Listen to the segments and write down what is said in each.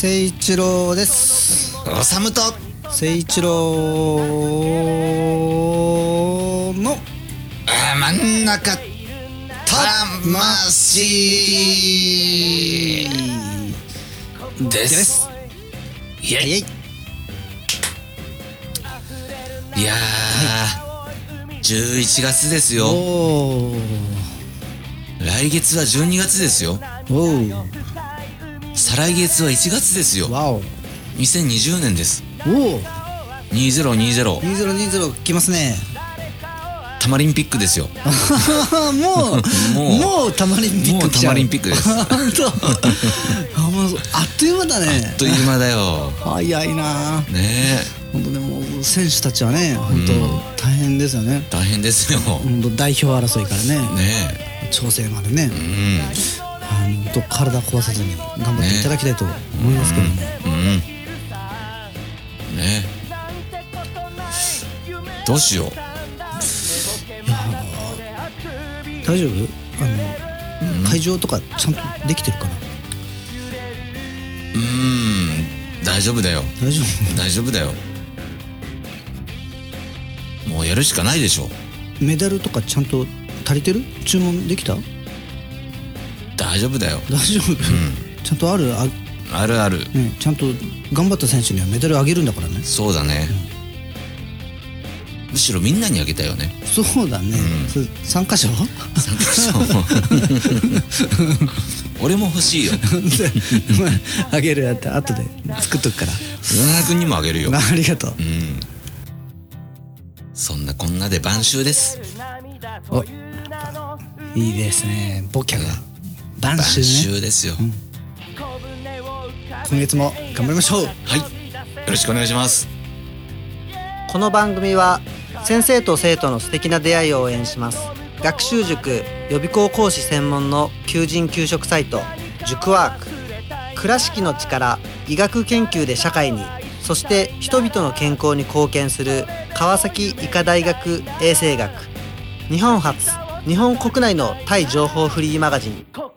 誠一郎です。おさむと誠一郎の真ん中魂です。イエイ。イエイ。いやー11月ですよ。来月は12月ですよ。おう再来月は1月ですよ。わお。2020年です。おお。2020 2020来ますね。タマリンピックですよ。も うもう。もうタマリンピック来ちゃう。マリンピックです。本当。あっという間だね。あっという間だよ。早いな。ね本当ねもう選手たちはね本当大変ですよね。え大変ですよ。本当代表争いからね。ね調整までね。えあの本当体壊さずに頑張っていただきたいと思いますけども、うん。うん。ねどうしよう大丈夫あの、会場とかちゃん。とできてるかなうん。大丈夫だよ大丈夫大丈夫だよもうやるしかないでしょメダルとかちゃん。と足りてる注文できた大丈夫だよ。大丈夫、ちゃんとある？あ、ね、あるある。ちゃんと頑張った選手にはメダルあげるんだからね。そうだね。むしろみんなにあげたよね。そうだね、それ参加賞？俺も欲しいよ。であげるやって後で作っとくから。宇田君にもあげるよ。ありがとう。うん。そんなこんなで晩秋です。お。いいですね。ボキャが晩晩秋ね。秋ですよ、今月も頑張りましょう。はい。よろしくお願いします。この番組は先生と生徒の素敵な出会いを応援します。学習塾予備校講師専門の求人・給食サイト塾ワーク。倉敷の力医学研究で社会にそして人々の健康に貢献する川崎医科大学衛生学。日本初日本国内のタイ情報フリーマガジン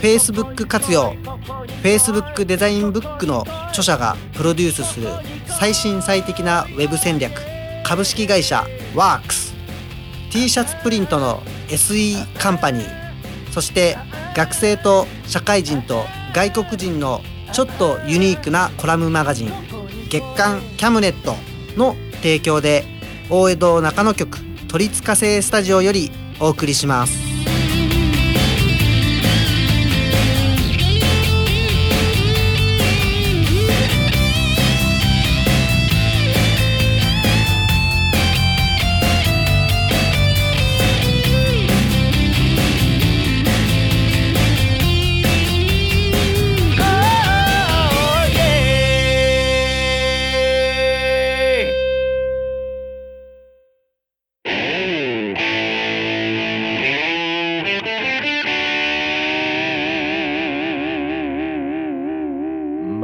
Facebook 活用。Facebook デザインブックの著者がプロデュースする最新最適なウェブ戦略。株式会社ワークス。T シャツプリントの SE カンパニー。そして学生と社会人と外国人のちょっとユニークなコラムマガジン。月刊キャムネットの提供で大江戸中野局都立火星スタジオよりお送りします。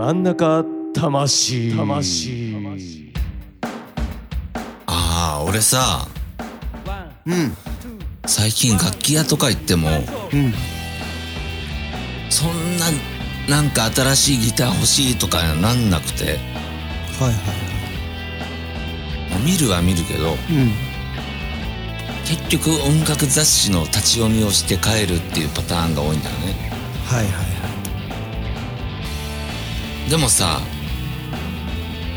真ん中魂。魂。ああ俺さうん。最近楽器屋とか行ってもうん。そんななんか新しいギター欲しいとかなんなくて。はいはい。まあ見るは見るけどうん。結局音楽雑誌の立ち読みをして帰るっていうパターンが多いんだよね。はいはい。はでもさ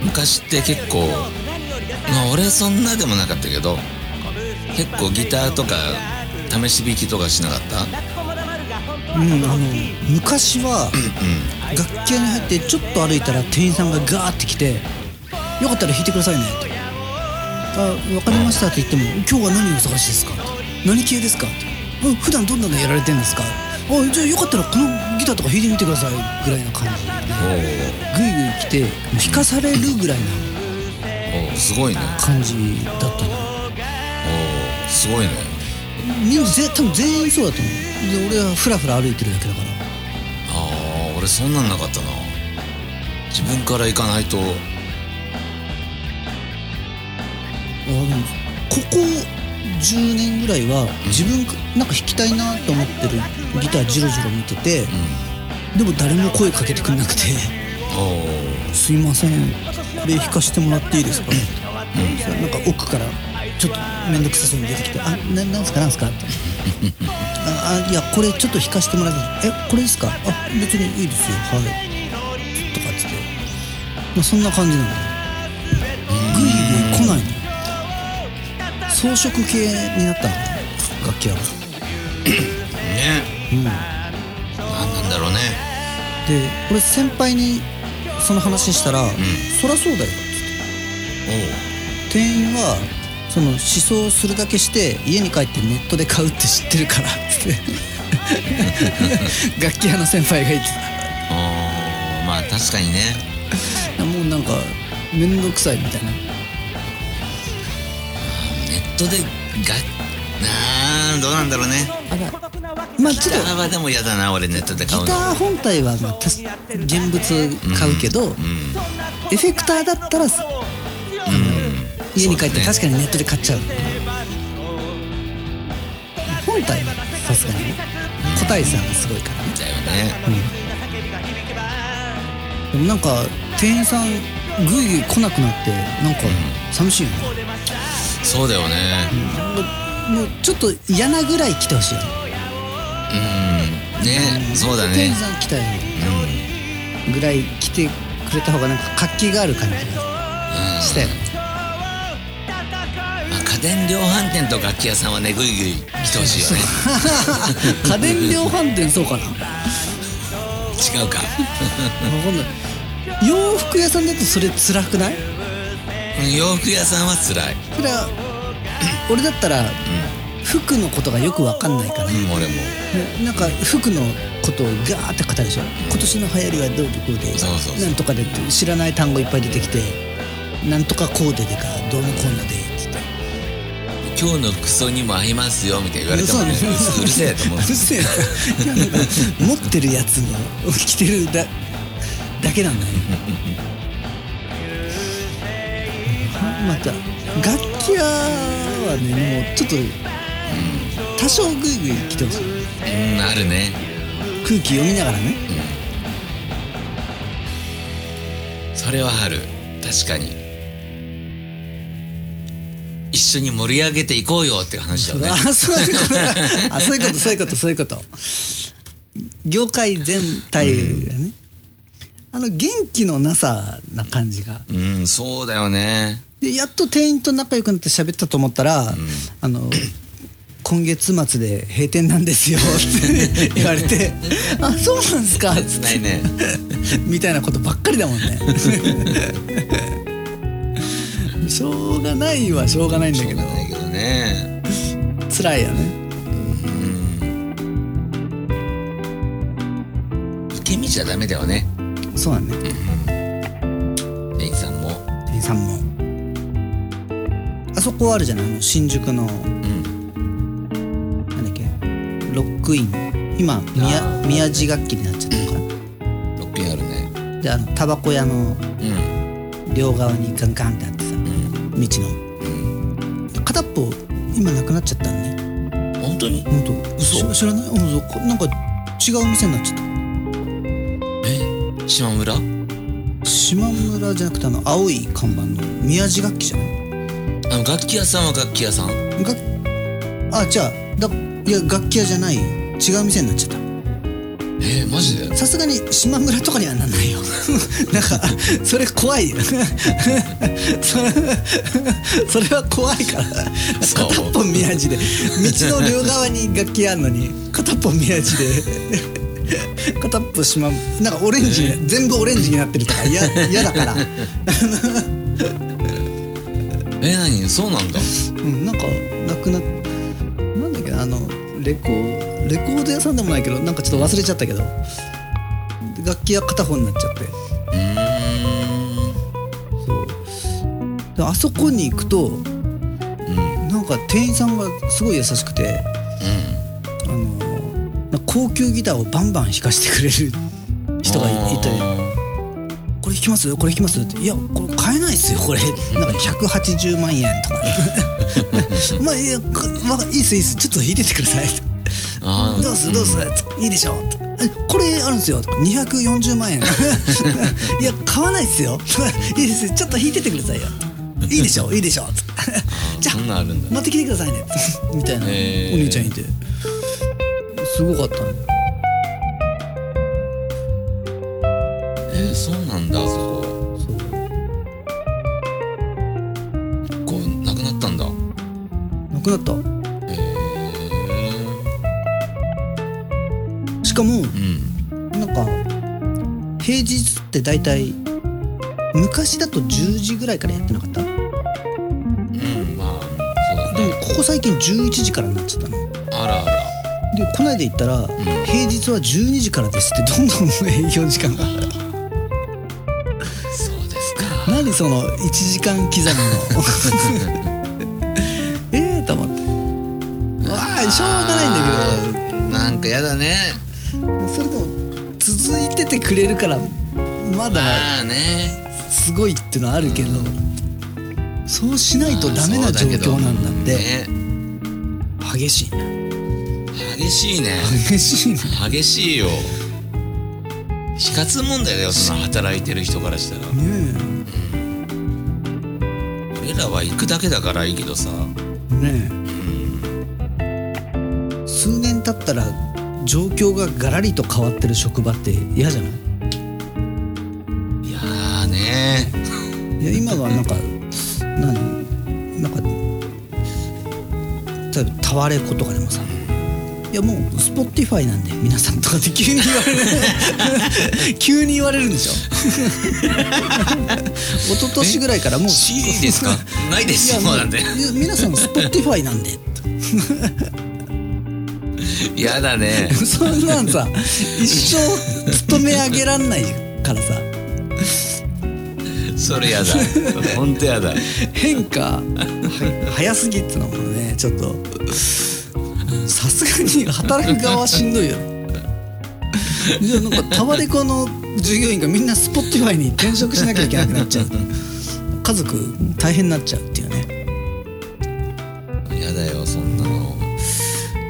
昔って結構まあ俺そんなでもなかったけど結構ギターとか試し弾きとかしなかった？うんあの昔は楽器屋に入ってちょっと歩いたら店員さんがガーって来て「よかったら弾いてくださいね」って「あ分かりました」って言っても「今日は何をお探しですか?」何系ですか?」って「うん普段どんなのやられてるんですか?」あじゃあよかったらこのギターとか弾いてみてください。ぐらいな感じで。おグイグイ来てもう弾かされるぐらいなおすごいね。感じだったの。おすごいね。みんなぜ多分全員そうだと思う。で俺はフラフラ歩いてるだけだから。ああ俺そんなんなかったな。自分から行かないと。あでもここ10年ぐらいは自分なんか弾きたいなと思ってるギタージロジロ見てて、でも誰も声かけてくんなくてお「すいません。これ弾かしてもらっていいですか?」それなんか奥からちょっと面倒くさそうに出てきて「あななんすか？なんすか?」ってああいやこれちょっと弾かしてもらいますえこれですか？あ別にいいですよ。はい」とかっつって、まあ、そんな感じなんだ装飾系になったの？楽器屋がね。うん何なんだろうね。で俺先輩にその話したら「そりゃそうだよ」お店員はその思想するだけして家に帰ってネットで買うって知ってるからっつって。楽器屋の先輩が言っておおまあ確かにね。たもうなんか面倒くさいみたいなトでがなあどうなんだろうね。あらまあちょっとギターはでも嫌だな俺ネットで買うの。ギター本体はまあ現物買うけど、うんエフェクターだったら家に帰って確かにネットで買っちゃう。本体はさすがにね小谷さんがすごいからね。だよね。でもなんか店員さんぐいぐい来なくなってなんか寂しいよね、そうだよね。もうちょっと嫌なぐらい来てほしいよね。うん。ねそうだね。店員さん来たよぐらい来てくれた方がなんか活気がある感じがしたよ。ねまあ家電量販店と楽器屋さんはねぐいぐい来てほしいよね。家電量販店そうかな。違うか。わかんない。洋服屋さんだとそれ辛くない？洋服屋さんは辛い。それは俺だったら服のことがよくわかんないから、うん俺も。ねなんか服のことをガーって語るでしょ。今年の流行りはどうでこうでそうそう。なんとかで知らない単語いっぱい出てきてなんとかコーデでかどうのこうのでつって。今日の服装にも合いますよみたいな言われてもねそうるせえと思う。うるせえ。持ってるやつの着てるだだけなんだよまた楽器屋はねもうちょっと多少グイグイ来てほしい。うんあるね。空気読みながらね。それはある。確かに。一緒に盛り上げていこうよって話だよね。あそういうこと。あそういうことそういうことそういうこと。業界全体がね、あの元気のなさな感じが。うんそうだよねでやっと店員と仲良くなって喋ったと思ったら、あの今月末で閉店なんですよって 言われて「あそうなんですか」切ないね。みたいなことばっかりだもんね。しょうがないはしょうがないんだけど。ないけどね。辛いよね。受け身じゃダメだよね。そうだね。店員さんも。店員さんも。あそこあるじゃない？あの新宿の。うん。なんだっけ？ロックイン。今宮宮地楽器になっちゃったのかロックインあるね。なであのタバコ屋のうん。両側にガンガンってあってさうん。道の。片っぽ今なくなっちゃったんね。本当に？本当。嘘？知らない？うんそうこなんか違う店になっちゃった。え？島村？島村じゃなくてあの青い看板の宮地楽器じゃない？あの楽器屋さんは楽器屋さん。があじゃあだいや楽器屋じゃない違う店になっちゃった。えー、マジで？さすがに島村とかにはなんないよ。なんかそれ怖い。よ そそれは怖いから。片っぽ宮地で。道の両側に楽器あんのに片っぽ宮地で。片っぽ島なんかオレンジ、全部オレンジになってるとか嫌嫌だから、えー、何そうなんだ。うん、なんかなくななんだっけなあのレコレコード屋さんでもないけどなんかちょっと忘れちゃったけど楽器は片方になっちゃって。うーん。そう。であそこに行くとうん。なんか店員さんがすごい優しくてあのなんか高級ギターをバンバン弾かしてくれる人がいいて「これ弾きます？これ弾きます?」って「いやこれ買えないっすよこれ」なんか180万円とか「まあいやこまあいいっすいいっす。ちょっと弾いててください」どうすどうすいいでしょ？えこれあるんですよ。240万円。いや買わないっすよ。いいです。ちょっと弾いててくださいよ。いいでしょ？いいでしょ？じゃあ持ってきてくださいね。みたいな。お兄ちゃんいて。すごかったねえー、そうなんだあそこ。こうなくなったんだ。なくなった？へしかもえうん。なんか平日って大体昔だと10時ぐらいからやってなかった？でうんまあそうだね。もここ最近11時からになっちゃったの。あらあら。でこないだ行ったら、平日は12時からですってどんどん営業時間がそうですか何その1時間刻みの。ええと思って。わあしょうがないんだけど。なんかやだね。それでも続いててくれるからまだすごいってのはあるけどそうしないとダメな状況なんだって。ね激しいな激しいね。激しいな激しいよ。死活問題だよその働いてる人からしたら。ね俺らは行くだけだからいいけどさ。え。ねえ数年経ったら状況がガラリと変わってる職場って嫌じゃない？いやーね。いや今はなんか何？なんか例えばタワレコとかでもさいやもうスポティファイなんで皆さんとかって急に言われる。急に言われるんでしょ？一昨年ぐらいからもう CD ですか？ないですよなんていや皆さんスポティファイなんで。やだね。そんなんさ一生勤め上げらんないからさ。それやだ。それほんとやだ。変化は早すぎっつうのもねちょっとさすがに働く側はしんどいよ。ねじゃあなんかタワレコの従業員がみんなスポティファイに転職しなきゃいけなくなっちゃう家族大変になっちゃうっていうね。やだよそんなの。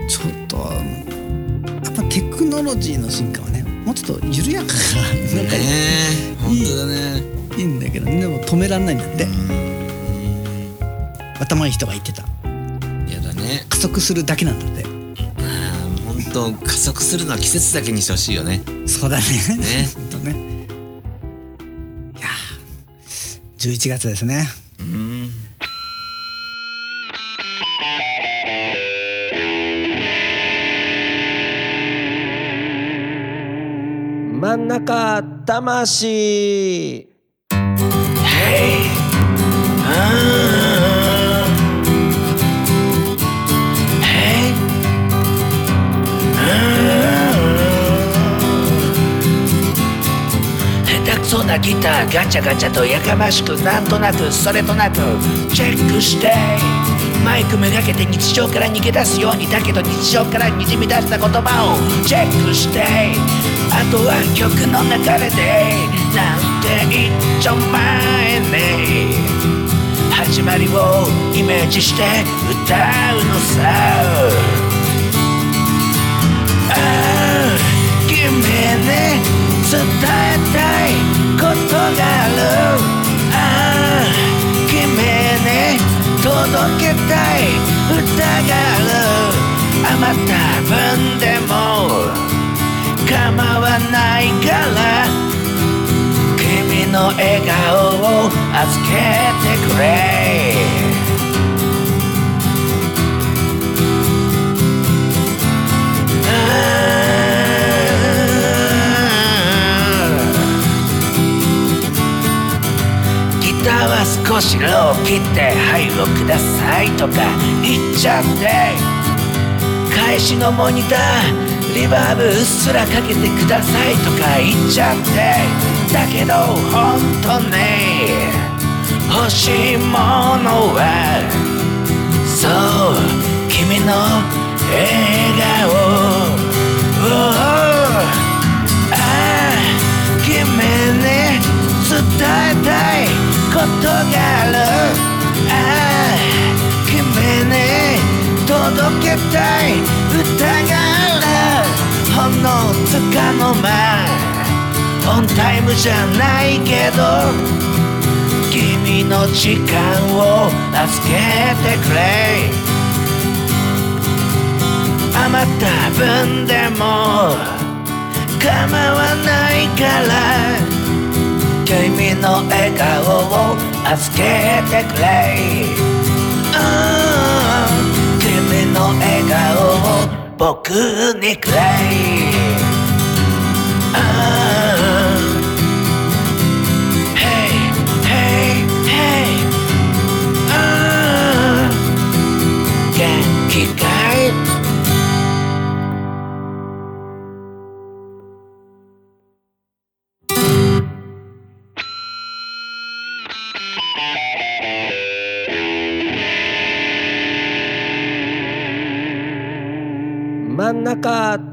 ちょっとやっぱテクノロジーの進化はねもうちょっと緩やかがなんかねえほんとだね。いいんだけどでも止めらんないんだって。頭いい人が言ってた。やだね。加速するだけなんだって。あーほんと加速するのは季節だけにしてほしいよね。そうだね。ね11月ですね。うん。真ん中魂。なギターガチャガチャとやかましくなんとなくそれとなくチェックして。マイクめがけて日常から逃げ出すようにだけど日常からにじみ出した言葉をチェックして。あとは曲の流れで。なんて一丁前に。始まりをイメージして歌うのさ。ああ君に伝えたい。ことがある。ああ君に届けたい。歌がある余った分でも構わないから。君の笑顔を預けてくれ。は少しロー切って「はいをください」とか言っちゃって。返しのモニターリバーブうっすらかけてくださいとか言っちゃって。だけど本当に欲しいものはそう君の笑顔。ことがある。ああ君に届けたい。歌があるほんのつかの間。オンタイムじゃないけど君の時間を預けてくれ。余った分でも構わないから。君の笑顔を預けてくれ、君の笑顔を僕にくれ、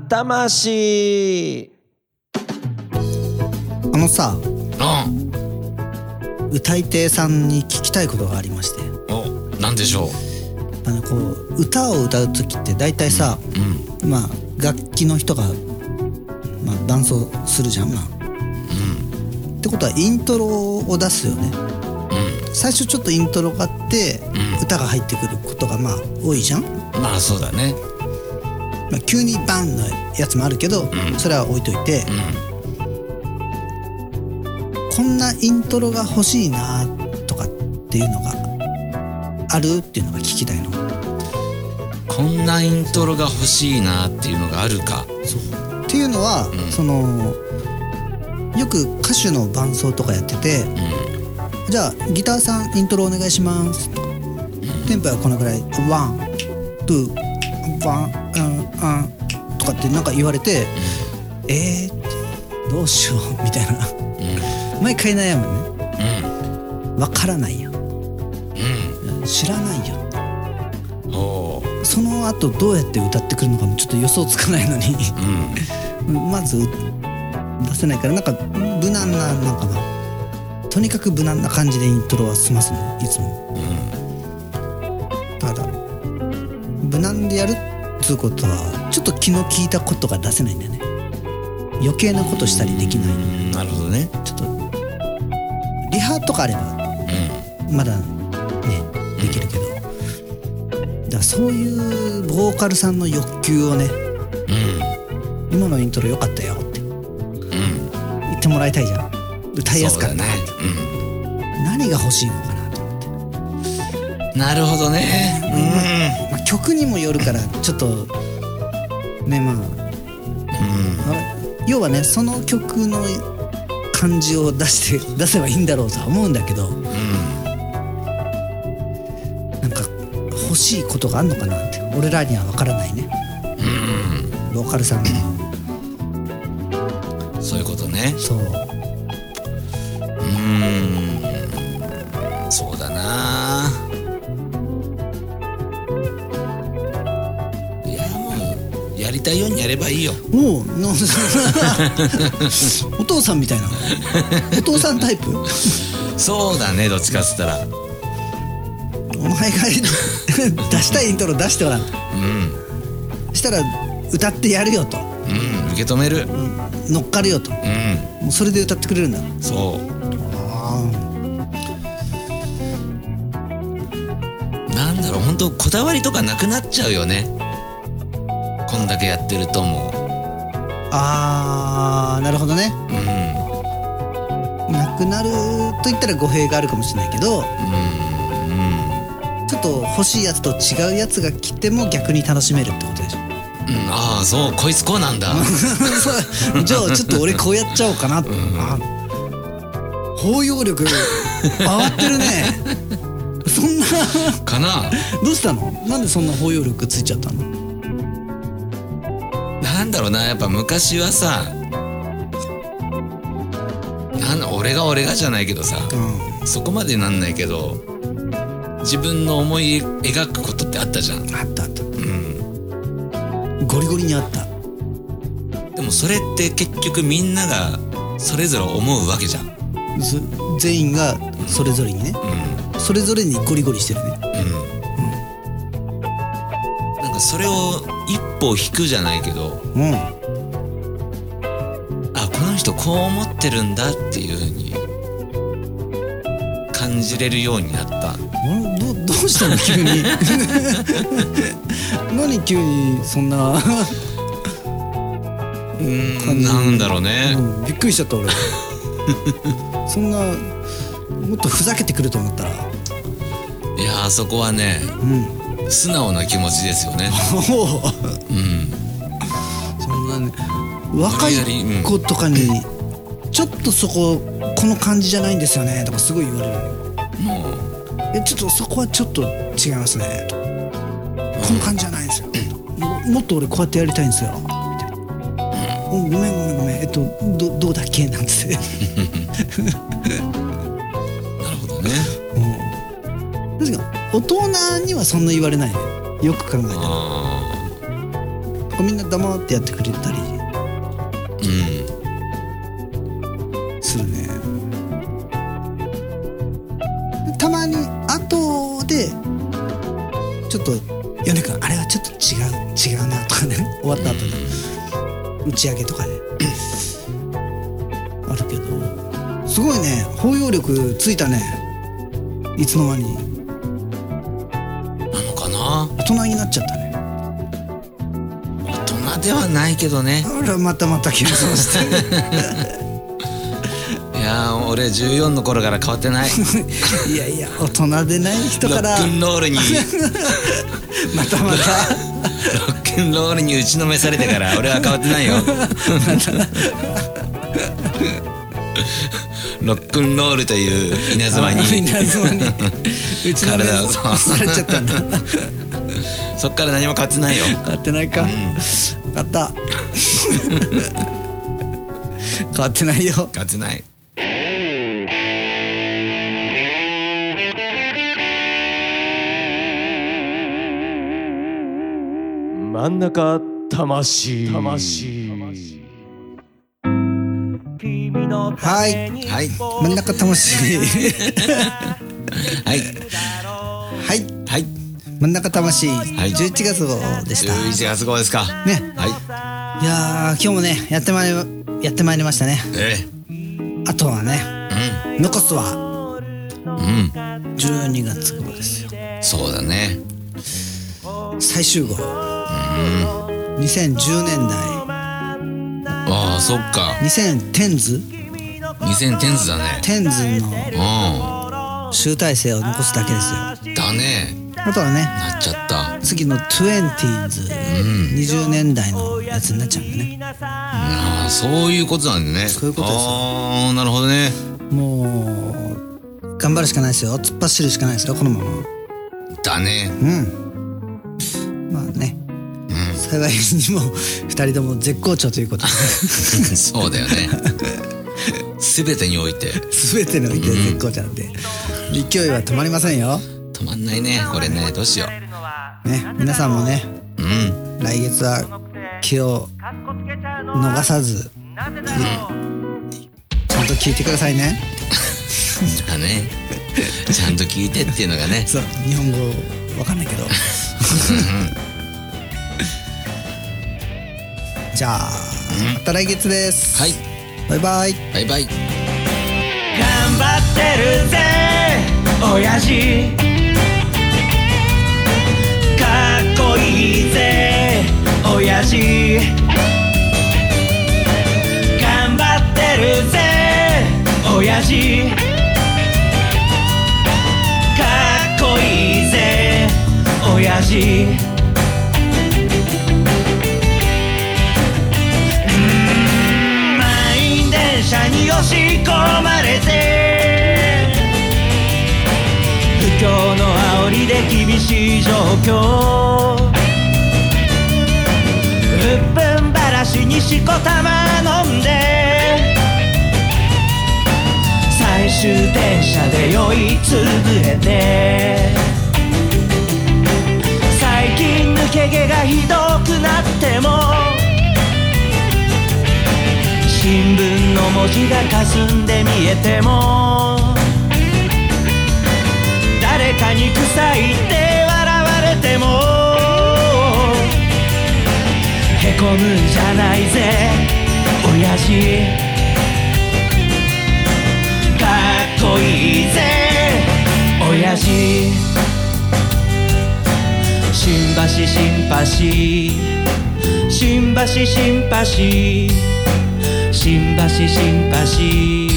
魂。あのさうん。歌い手さんに聞きたいことがありまして。おなんでしょあのこう歌を歌う時って大体さ、ううん。まあ楽器の人が、まあ、伴奏するじゃんまあ。ってことはイントロを出すよね。最初ちょっとイントロがあって、うん。歌が入ってくることがまあ多いじゃん。まあそうだねまあ、急にバンのやつもあるけど、ん。それは置いといて、うこんなイントロが欲しいなとかっていうのがあるっていうのが聞きたいの。んこんなイントロが欲しいなっていうのがあるか。っていうのは、ん。そのよく歌手の伴奏とかやってて、うじゃあギターさんイントロお願いしますとか、テンポはこのぐらい。ワンツーワンうんうんとかってなんか言われて、えー、どうしようみたいな。毎回悩むね。わからないよ。知らないよ。その後どうやって歌ってくるのかもちょっと予想つかないのに。うん。まず出せないからなんか無難ななんかまあとにかく無難な感じでイントロは済ますのいつも無難でやるっつうことはちょっと気の利いたことが出せないんだよね。余計なことしたりできないのうんなるほどね。ちょっとリハとかあればうまだねできるけど。だからそういうボーカルさんの欲求をねん。今のイントロ良かったよって。うん。うん言ってもらいたいじゃん。歌いやすかった、ね。何が欲しいのかなと思って、うんなるほどね。まあ、曲にもよるからちょっとねまあ。うん。要はねその曲の感じを出して出せばいいんだろうとは思うんだけどなんか欲しいことがあんのかなって俺らには分からないね。ボーカルさん。のそういうことね。そう。うーん。そうだなたいようにやればいいよ。おうな お父さんみたいな。お父さんタイプ？そうだねどっちかっつったら。お前が 出したいイントロ出してごらん。うん。したら歌ってやるよと。うん受け止める。乗っかるよと。もうん。うそれで歌ってくれるんだ。そう。あなんだろう本当こだわりとかなくなっちゃうよね。こんだけやってるともあーなるほどね。ううん。なくなると言ったら語弊があるかもしれないけどうんちょっと欲しいやつと違うやつが来ても逆に楽しめるってことでしょ。うん、ああそうこいつこうなんだ。じゃあちょっと俺こうやっちゃおうかな、あ包容力上がってるね。そんな。かな。どうしたの？なんでそんな包容力ついちゃったの？なんだろうなやっぱ昔はさなん俺が俺がじゃないけどさうそこまでなんないけど自分の思い描くことってあったじゃん、んあったあった。うん、ゴリゴリにあった。でもそれって結局みんながそれぞれ思うわけじゃん、ず全員がそれぞれにね。うん。それぞれにゴリゴリしてるね。うん、なんかそれを一歩引くじゃないけどうん。あこの人こう思ってるんだっていう風に感じれるようになった。ど どうしたの？急に。何急にそんな、うんなんだろうね、うんびっくりしちゃった俺。そんなもっとふざけてくると思ったら。いやあそこはねうん素直な気持ちですよね。うん。そんなね若い子とかにちょっとそここの感じじゃないんですよねとかすごい言われる。もえちょっとそこはちょっと違いますね。とこの感じじゃないんですよ。ももっと俺こうやってやりたいんですよ。みたいな。うんごめんごめんごめん。えっとどどうだっけ？なんつって。う なるほどね大人にはそんな言われないねよ。く考えたらあこうみんな黙ってやってくれたり。ーするね。たまに後でちょっと米君あれはちょっと違う違うなとかね。終わった後で打ち上げとかであるけど。すごいね。包容力ついたね。いつの間に人になっちゃったね。大人ではないけどね。あらまたまた謙遜して。いやー俺14の頃から変わってない。いやいや大人でない人ロから。ックンロールに。またまた。ロックンロールに打ちのめされてから俺は変わってないよ。ロックンロールという稲妻に。稲妻に。うちの目体をそうされちゃったんだそっから何も変わってないよ。変わってないか、変わった。変わってないよ。変わってない。真ん中魂。魂。はい。はい。真ん中魂。はい。はい。はい真ん中魂、い。11月号でした。11月号ですか。ね。はい。やー今日もねやってまいりやってまいりましたね。えあとはねえ残すはうん。うん12月号ですよ。そうだね。最終号。2010年代。ああそっか。2000テンズ2000テンズだね。テンズうの集大成を残すだけですよ。んだねあとはねなっちゃった。次の 20s20 年代のやつになっちゃうんでね。ああそういうことなんだね。そういうことですよ。ああなるほどね。もう頑張るしかないですよ。突っ走るしかないですよこのまま。だね。うん。まあね。うん。幸いにも2人とも絶好調ということで。そうだよね。全てにおいて。全ての意見絶好調なんで。勢いは止まりませんよ止まんないねこれねどうしよね皆さんもねううん。来月は気を逃さずちゃんと聞いてくださいね。だねちゃんと聞いてっていうのがね。そう日本語わかんないけど。じゃあまた来月です。はい。バイバイ。バイバイ。頑張ってるぜ親父いいぜ。親父。頑張ってるぜ。親父。かっこいいぜ。親父。満員電車に押し込まれて。不況の煽りで厳しい状況。しにしこたま飲んで。最終電車で酔いつぶれて。最近抜け毛がひどくなっても。新聞の文字が霞んで見えても。誰かに臭いって笑われても。込むんじゃないぜ。親父。かっこいいぜ。親父。新橋シンパシー新橋。シンパシー新橋シンパシー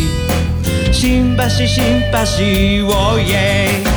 新橋。シンパシー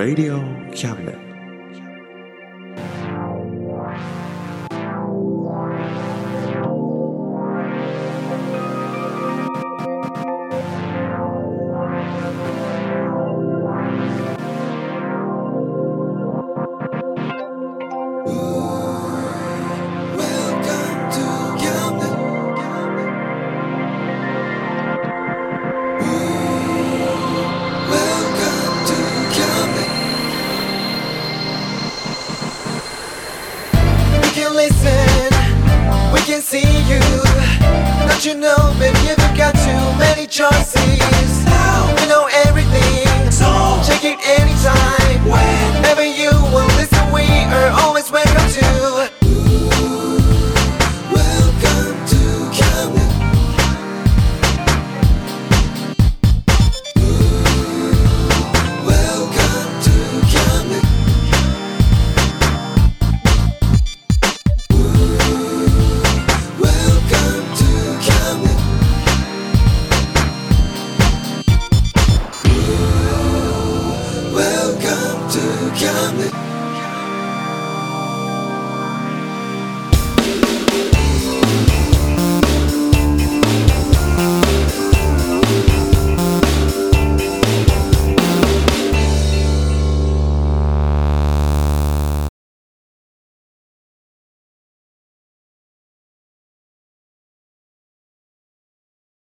Radio Cabinet.